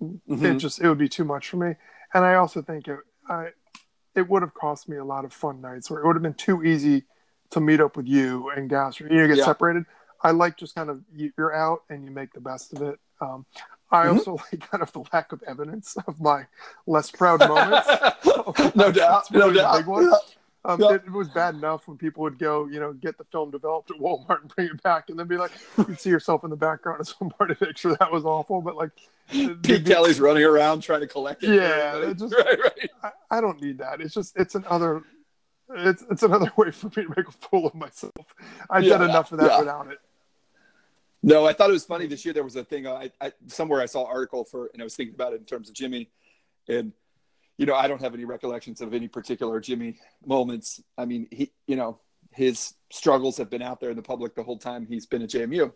[SPEAKER 2] it
[SPEAKER 1] Mhm.
[SPEAKER 2] just it would be too much for me. And I also think it I it would have cost me a lot of fun nights where it would have been too easy to meet up with you and Gasser. You know, get
[SPEAKER 1] Yeah.
[SPEAKER 2] separated. I like just kind of you- you're out and you make the best of it. Um, I
[SPEAKER 1] Mhm.
[SPEAKER 2] also [LAUGHS] like kind of the lack of evidence of my less proud moments. [LAUGHS]
[SPEAKER 1] no doubt. No doubt. Yeah.
[SPEAKER 2] Um,
[SPEAKER 1] Yeah.
[SPEAKER 2] it, it was bad enough when people would go, you know, get the film developed at Walmart and bring it back, and then be like, you'd see yourself in the background of some part of the picture. That was awful, but like,
[SPEAKER 1] Pete
[SPEAKER 2] the-
[SPEAKER 1] Kelly's running around trying to collect it.
[SPEAKER 2] Yeah, it just- [LAUGHS]
[SPEAKER 1] right, right.
[SPEAKER 2] I, I don't need that. It's just, it's another, it's it's another way for me to make a fool of myself. I
[SPEAKER 1] Yeah,
[SPEAKER 2] did enough of that
[SPEAKER 1] yeah.
[SPEAKER 2] without it.
[SPEAKER 1] No, I thought it was funny this year. There was a thing I, I somewhere I saw an article for, and I was thinking about it in terms of Jimmy, and you know I don't have any recollections of any particular Jimmy moments. I mean, he, you know, his struggles have been out there in the public the whole time he's been at JMU,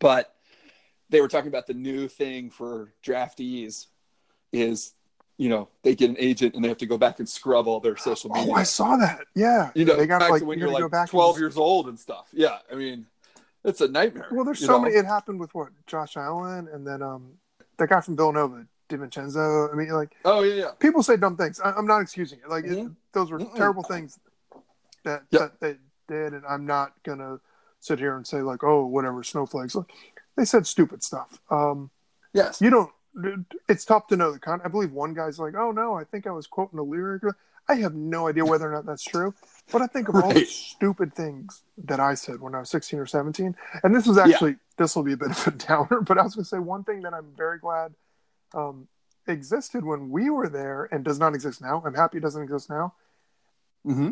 [SPEAKER 1] but they were talking about the new thing for draftees is, you know, they get an agent and they have to go back and scrub all their social oh, media.
[SPEAKER 2] Oh, I saw that. Yeah,
[SPEAKER 1] you know,
[SPEAKER 2] they got
[SPEAKER 1] back
[SPEAKER 2] like
[SPEAKER 1] to when
[SPEAKER 2] you
[SPEAKER 1] you're like
[SPEAKER 2] go back
[SPEAKER 1] 12
[SPEAKER 2] and-
[SPEAKER 1] years old and stuff. Yeah, I mean, it's a nightmare.
[SPEAKER 2] Well, there's so
[SPEAKER 1] know?
[SPEAKER 2] many. It happened with what Josh Allen, and then um, that guy from Villanova, DiVincenzo. I mean, like.
[SPEAKER 1] Oh yeah, yeah.
[SPEAKER 2] people say dumb things. I, I'm not excusing it. Like it,
[SPEAKER 1] Mhm.
[SPEAKER 2] those were
[SPEAKER 1] Mm-mm.
[SPEAKER 2] terrible things that
[SPEAKER 1] Yep.
[SPEAKER 2] that they did, and I'm not gonna sit here and say like, oh, whatever, snowflakes. Look, they said stupid stuff. Um,
[SPEAKER 1] Yes.
[SPEAKER 2] you don't. It's tough to know the con. I believe one guy's like, oh no, I think I was quoting a lyric. I have no idea whether or not that's true, but I think of all the stupid things that I said when I was 16 or 17. And this was actually, this will be a bit of a [LAUGHS] downer, but I was going to say one thing that I'm very glad um, existed when we were there and does not exist now. I'm happy it doesn't exist now.
[SPEAKER 1] Mm-hmm.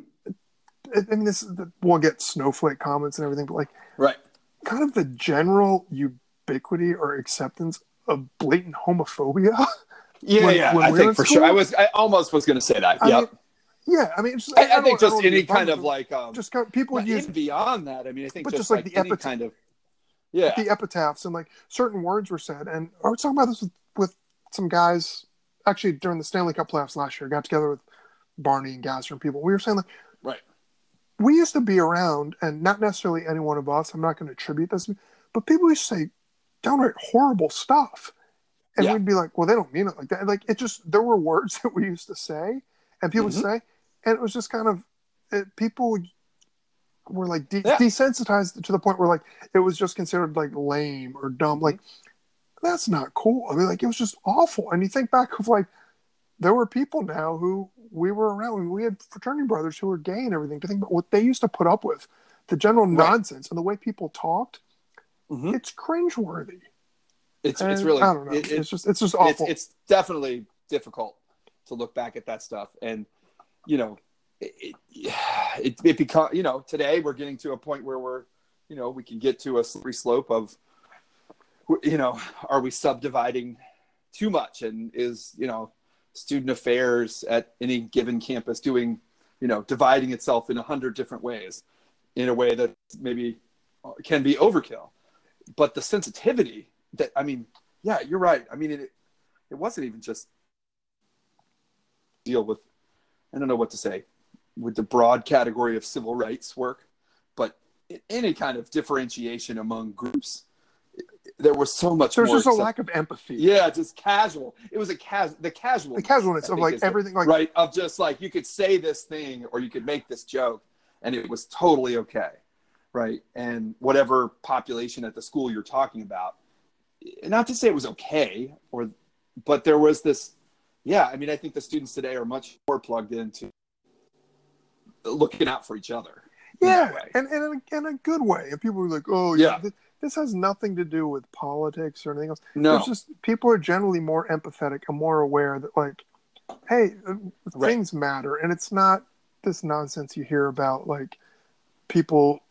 [SPEAKER 2] I mean, this the, we'll get snowflake comments and everything, but like
[SPEAKER 1] Right.
[SPEAKER 2] kind of the general ubiquity or acceptance of blatant homophobia. [LAUGHS]
[SPEAKER 1] Yeah,
[SPEAKER 2] When-
[SPEAKER 1] yeah.
[SPEAKER 2] when
[SPEAKER 1] I think for
[SPEAKER 2] school-
[SPEAKER 1] sure. I was. I almost was going to say that.
[SPEAKER 2] I
[SPEAKER 1] yep.
[SPEAKER 2] mean, yeah, I mean, it's just,
[SPEAKER 1] I, I,
[SPEAKER 2] don't-
[SPEAKER 1] think just any kind of like um,
[SPEAKER 2] just kind of, people use
[SPEAKER 1] beyond that. I mean, I think
[SPEAKER 2] But
[SPEAKER 1] just,
[SPEAKER 2] just like
[SPEAKER 1] like,
[SPEAKER 2] the
[SPEAKER 1] any kind of yeah,
[SPEAKER 2] the epitaphs and like certain words were said. And I was talking about this with, with some guys actually during the Stanley Cup playoffs last year. Got together with Barney and Gasser and people. We were saying like,
[SPEAKER 1] right.
[SPEAKER 2] we used to be around, and not necessarily any one of us. I'm not going to attribute this, but people used to say downright horrible stuff, and
[SPEAKER 1] Yeah.
[SPEAKER 2] we'd be like, "Well, they don't mean it like that." Like it just there were words [LAUGHS] that we used to say, and people
[SPEAKER 1] Mhm.
[SPEAKER 2] would say, and it was just kind of it, people were like de-
[SPEAKER 1] Yeah.
[SPEAKER 2] desensitized to the point where like it was just considered like lame or dumb.
[SPEAKER 1] Mm-hmm.
[SPEAKER 2] Like that's not cool. I mean, like it was just awful. And you think back of like there were people now who we were around. We had fraternity brothers who were gay and everything. To think about what they used to put up with, the general
[SPEAKER 1] Right.
[SPEAKER 2] nonsense and the way people talked,
[SPEAKER 1] Mhm.
[SPEAKER 2] it's cringeworthy.
[SPEAKER 1] It's
[SPEAKER 2] And
[SPEAKER 1] it's really
[SPEAKER 2] I don't know.
[SPEAKER 1] it- it-
[SPEAKER 2] it's just it's just
[SPEAKER 1] it's,
[SPEAKER 2] awful.
[SPEAKER 1] it's definitely difficult to look back at that stuff and you know it it, it, it become you know today we're getting to a point where we're you know we can get to a slippery slope of you know are we subdividing too much? And is you know student affairs at any given campus doing you know dividing itself in a hundred different ways in a way that maybe can be overkill. But the sensitivity that i mean yeah you're right. I mean it it wasn't even just deal with i don't know what to say with the broad category of civil rights work but any kind of differentiation among groups there was so much
[SPEAKER 2] There's just a lack of empathy.
[SPEAKER 1] yeah just casual it was a cas the casual
[SPEAKER 2] The casualness of like everything like
[SPEAKER 1] right of just like you could say this thing or you could make this joke and it was totally okay right and whatever population at the school you're talking about not to say it was okay or but there was this yeah i mean i think the students today are much more plugged into looking out for each other
[SPEAKER 2] yeah, and, and in, a, in a good way. And people were like, "Oh,
[SPEAKER 1] Yeah.
[SPEAKER 2] th- this has nothing to do with politics or anything else."
[SPEAKER 1] no
[SPEAKER 2] It's just people are generally more empathetic and more aware that, like, hey, uh,
[SPEAKER 1] Right.
[SPEAKER 2] things matter, and it's not this nonsense you hear about like people.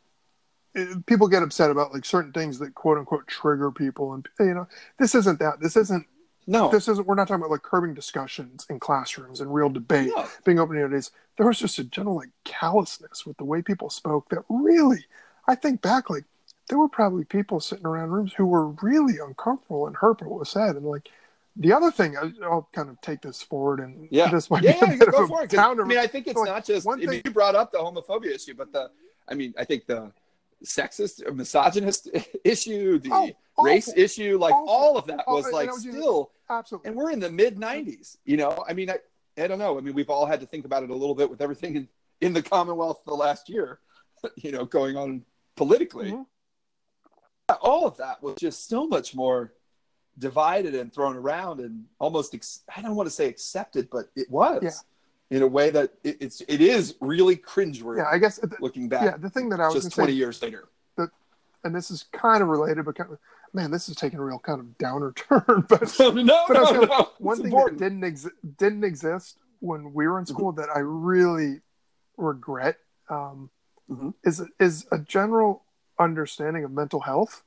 [SPEAKER 2] uh, People get upset about like certain things that quote unquote trigger people, and you know this isn't that. This isn't.
[SPEAKER 1] No
[SPEAKER 2] This isn't. We're not talking about like curbing discussions in classrooms and real debate
[SPEAKER 1] no
[SPEAKER 2] being open nowadays, there was just a general like callousness with the way people spoke that really, I think back, like there were probably people sitting around rooms who were really uncomfortable and hurt by what was said. And like the other thing, I, I'll kind of take this forward, and
[SPEAKER 1] Yeah.
[SPEAKER 2] this might
[SPEAKER 1] yeah,
[SPEAKER 2] be
[SPEAKER 1] yeah, go for it. I mean, I think it's
[SPEAKER 2] like,
[SPEAKER 1] not just.
[SPEAKER 2] one thing-
[SPEAKER 1] you brought up the homophobia issue, but the. I mean, I think the sexist, or misogynist [LAUGHS] issue, the
[SPEAKER 2] Oh, awful.
[SPEAKER 1] race issue, like
[SPEAKER 2] Awful.
[SPEAKER 1] all of that was like still,
[SPEAKER 2] Absolutely.
[SPEAKER 1] and we're in the mid '90s. You know, I mean, I, I don't know. I mean, we've all had to think about it a little bit with everything in in the Commonwealth the last year. [LAUGHS] You know, going on politically,
[SPEAKER 2] Mhm.
[SPEAKER 1] all of that was just so much more divided and thrown around and almost ex- I don't want to say accepted, but it was
[SPEAKER 2] Yeah.
[SPEAKER 1] In a way that it, it's it is really cringeworthy
[SPEAKER 2] Yeah, I guess. The,
[SPEAKER 1] looking back
[SPEAKER 2] yeah, the thing that I was
[SPEAKER 1] just twenty
[SPEAKER 2] say,
[SPEAKER 1] years later.
[SPEAKER 2] and this is kind of related, but kind of, man, this is taking a real kind of downer [LAUGHS] turn. But [LAUGHS]
[SPEAKER 1] no, no,
[SPEAKER 2] But I was
[SPEAKER 1] no, no.
[SPEAKER 2] one thing
[SPEAKER 1] important.
[SPEAKER 2] that didn't exist didn't exist when we were in school that I really regret um,
[SPEAKER 1] Mhm.
[SPEAKER 2] is is a general understanding of mental health,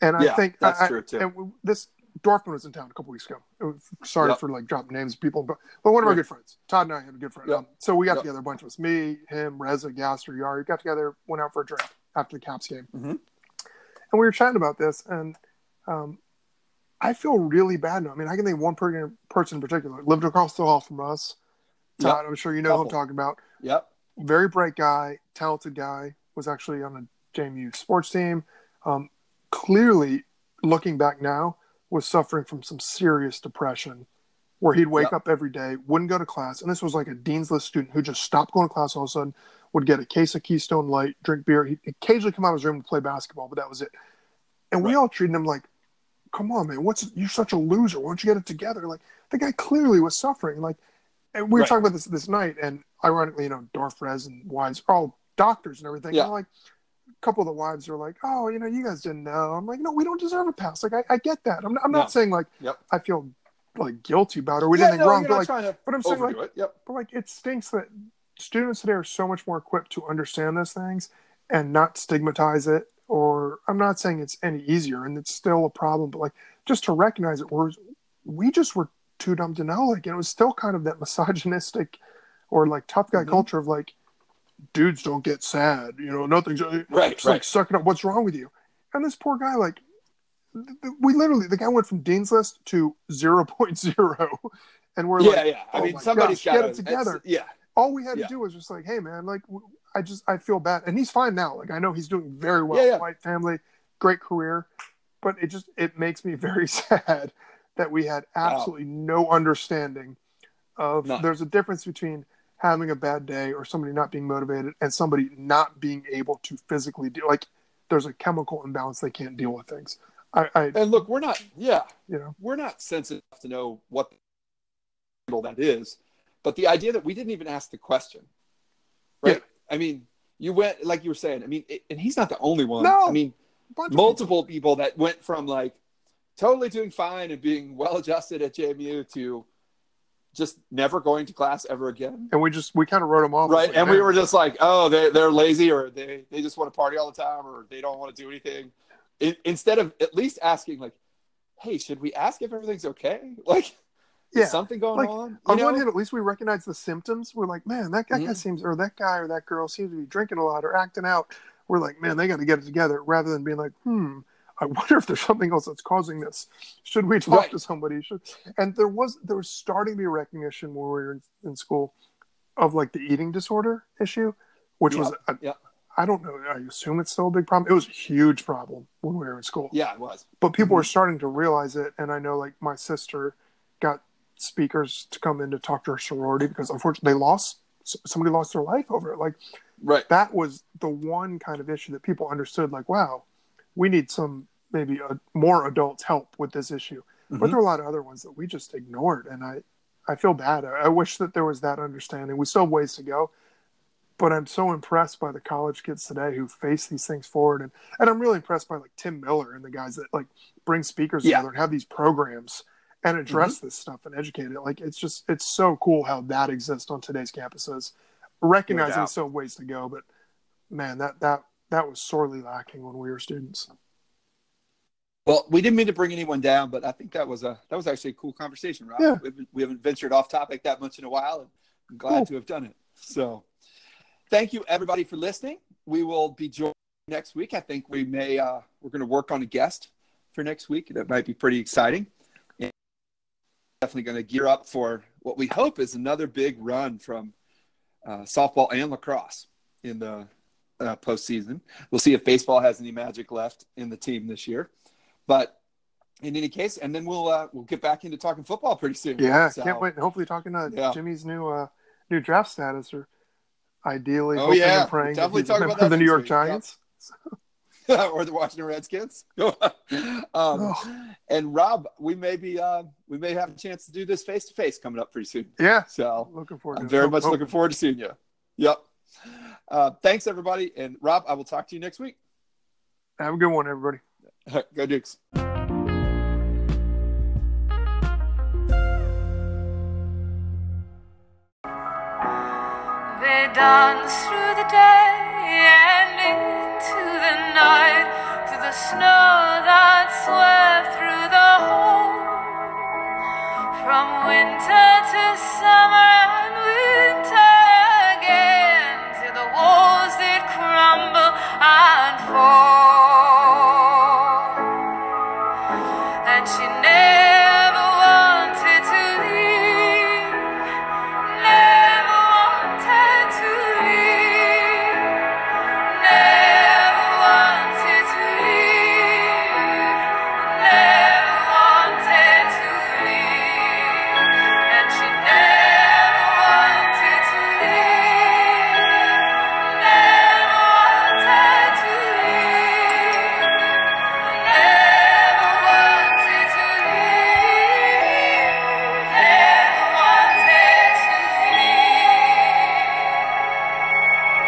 [SPEAKER 2] and I
[SPEAKER 1] Yeah,
[SPEAKER 2] think
[SPEAKER 1] that's
[SPEAKER 2] I-
[SPEAKER 1] true, too.
[SPEAKER 2] And this Dorfman was in town a couple weeks ago. Sorry
[SPEAKER 1] Yep.
[SPEAKER 2] for like dropping names of people, but but one of our good friends, Todd and I had a good friend.
[SPEAKER 1] Yep.
[SPEAKER 2] Um, so we got
[SPEAKER 1] Yep.
[SPEAKER 2] together a bunch of us, me, him, Reza, Gasser, Yari, got together, went out for a drink after the Caps game,
[SPEAKER 1] Mhm.
[SPEAKER 2] and we were chatting about this, and um, I feel really bad now. I mean, I can think of one person in particular lived across the hall from us. Todd, I'm sure you know who I'm talking about.
[SPEAKER 1] Yep.
[SPEAKER 2] Very bright guy, talented guy. Was actually on a JMU sports team. Um, clearly, looking back now, was suffering from some serious depression, where he'd wake
[SPEAKER 1] Yep.
[SPEAKER 2] up every day, wouldn't go to class, and this was like a dean's list student who just stopped going to class all of a sudden. Would get a case of Keystone Light, drink beer. He'd occasionally come out of his room to play basketball, but that was it. And we all treated him like, "Come on, man, what's you're such a loser? Why don't you get it together?" Like the guy clearly was suffering. Like And we were
[SPEAKER 1] Right.
[SPEAKER 2] talking about this this night, and ironically, you know, Dorfrez and Wise are all doctors and everything.
[SPEAKER 1] Yeah.
[SPEAKER 2] And like a couple of the wives are like, "Oh, you know, you guys didn't know." I'm like, "No, we don't deserve a pass." Like, I, I get that. I'm, I'm not
[SPEAKER 1] No.
[SPEAKER 2] saying like
[SPEAKER 1] Yep.
[SPEAKER 2] I feel like guilty about it or we
[SPEAKER 1] yeah,
[SPEAKER 2] did anything
[SPEAKER 1] no,
[SPEAKER 2] wrong, but like, but I'm saying like,
[SPEAKER 1] it. Yep.
[SPEAKER 2] but like it stinks that students today are so much more equipped to understand those things and not stigmatize it or i'm not saying it's any easier and it's still a problem but like just to recognize it we're we just were too dumb to know like it was still kind of that misogynistic or like tough guy
[SPEAKER 1] Mhm.
[SPEAKER 2] culture of like dudes don't get sad you know nothing's uh,
[SPEAKER 1] Right.
[SPEAKER 2] just like sucking up what's wrong with you and this poor guy like we literally the guy went from dean's list to 0.0 [LAUGHS] and we're
[SPEAKER 1] yeah,
[SPEAKER 2] like
[SPEAKER 1] yeah. I
[SPEAKER 2] oh
[SPEAKER 1] mean, somebody's
[SPEAKER 2] gosh,
[SPEAKER 1] got
[SPEAKER 2] get it together.
[SPEAKER 1] Yeah.
[SPEAKER 2] all we had
[SPEAKER 1] Yeah.
[SPEAKER 2] to do was just like, hey man, like I just I feel bad, and he's fine now. Like I know he's doing very well.
[SPEAKER 1] Yeah, yeah.
[SPEAKER 2] White family, great career, but it just it makes me [LAUGHS] very sad that we had absolutely no understanding of
[SPEAKER 1] None.
[SPEAKER 2] there's a difference between having a bad day or somebody not being motivated and somebody not being able to physically do like there's a chemical imbalance they can't deal with things. I, I
[SPEAKER 1] And look, we're not. Yeah,
[SPEAKER 2] you know
[SPEAKER 1] we're not sensitive to know what the that is, but the idea that we didn't even ask the question, right? I mean, you went like you were saying. I mean, it, and he's not the only one.
[SPEAKER 2] No.
[SPEAKER 1] I mean, multiple people that went from like totally doing fine and being well adjusted at JMU to just never going to class ever again.
[SPEAKER 2] and we just we kind of wrote them off.
[SPEAKER 1] Right.
[SPEAKER 2] Like,
[SPEAKER 1] and we were just like, oh, they, they're lazy or they, they just want to party all the time or they don't want to do anything. In, instead of at least asking, like, hey, should we ask if everything's okay? [LAUGHS] Like,
[SPEAKER 2] Yeah.
[SPEAKER 1] something going
[SPEAKER 2] Like,
[SPEAKER 1] on? You
[SPEAKER 2] on
[SPEAKER 1] know?
[SPEAKER 2] one hand, at least we recognize the symptoms. We're like, man, that guy, guy
[SPEAKER 1] Mhm.
[SPEAKER 2] seems, or that guy or that girl seems to be drinking a lot or acting out. We're like, man, they got to get it together. Rather than being like, hmm, I wonder if there's something else that's causing this. Should we talk
[SPEAKER 1] Right.
[SPEAKER 2] to somebody? Should and there was there was starting to be recognition when we were in, in school of like the eating disorder issue, which was a,
[SPEAKER 1] yeah.
[SPEAKER 2] I don't know. I assume it's still a big problem. It was a huge problem when we were in school
[SPEAKER 1] yeah, it was.
[SPEAKER 2] but people
[SPEAKER 1] Mhm.
[SPEAKER 2] are starting to realize it and i know like my sister got speakers to come in to talk to her sorority because unfortunately they lost somebody lost their life over it like
[SPEAKER 1] Right.
[SPEAKER 2] that was the one kind of issue that people understood like wow we need some maybe a, more adults help with this issue but
[SPEAKER 1] Mhm.
[SPEAKER 2] there are a lot of other ones that we just ignored and i i feel bad i, I wish that there was that understanding we still have ways to go but i'm so impressed by the college kids today who face these things forward and and i'm really impressed by like tim miller and the guys that like bring speakers
[SPEAKER 1] Yeah. Mm-hmm.
[SPEAKER 2] together and have these programs and address this stuff and educate it like it's just it's so cool how that exists on today's campuses recognizing
[SPEAKER 1] doubt.
[SPEAKER 2] still ways to go but man that that that was sorely lacking when we were students
[SPEAKER 1] Well, we didn't mean to bring anyone down, but I think that was a that was actually a cool conversation, Rob.
[SPEAKER 2] Yeah.
[SPEAKER 1] We, haven't, we haven't ventured off topic that much in a while, and I'm glad
[SPEAKER 2] Cool.
[SPEAKER 1] to have done it. So, thank you everybody for listening. We will be joined next week. I think we may uh, we're going to work on a guest for next week. That might be pretty exciting. And definitely going to gear up for what we hope is another big run from uh, softball and lacrosse in the uh, postseason. We'll see if baseball has any magic left in the team this year. But in any case, and then we'll uh, we'll get back into talking football pretty soon.
[SPEAKER 2] Yeah,
[SPEAKER 1] So-
[SPEAKER 2] can't wait. Hopefully, talking to
[SPEAKER 1] Yeah.
[SPEAKER 2] Jimmy's new uh, new draft status, or ideally,
[SPEAKER 1] Oh, yeah.
[SPEAKER 2] and praying
[SPEAKER 1] Definitely
[SPEAKER 2] that he's
[SPEAKER 1] talk
[SPEAKER 2] a
[SPEAKER 1] about that
[SPEAKER 2] the New York
[SPEAKER 1] week.
[SPEAKER 2] Giants. [LAUGHS]
[SPEAKER 1] or the Washington Redskins. [LAUGHS] um, and Rob, we may be uh, we may have a chance to do this face to face coming up pretty soon.
[SPEAKER 2] Yeah,
[SPEAKER 1] So
[SPEAKER 2] looking forward.
[SPEAKER 1] I'm
[SPEAKER 2] it.
[SPEAKER 1] very much
[SPEAKER 2] hope-
[SPEAKER 1] looking forward to seeing you. Yep. Uh, thanks, everybody. And Rob, I will talk to you next week.
[SPEAKER 2] Have a good one, everybody. [LAUGHS]
[SPEAKER 1] Go Dukes.
[SPEAKER 3] They dance through the day and into the night, through the snow that swept through the home. From winter to summer and winter. and for.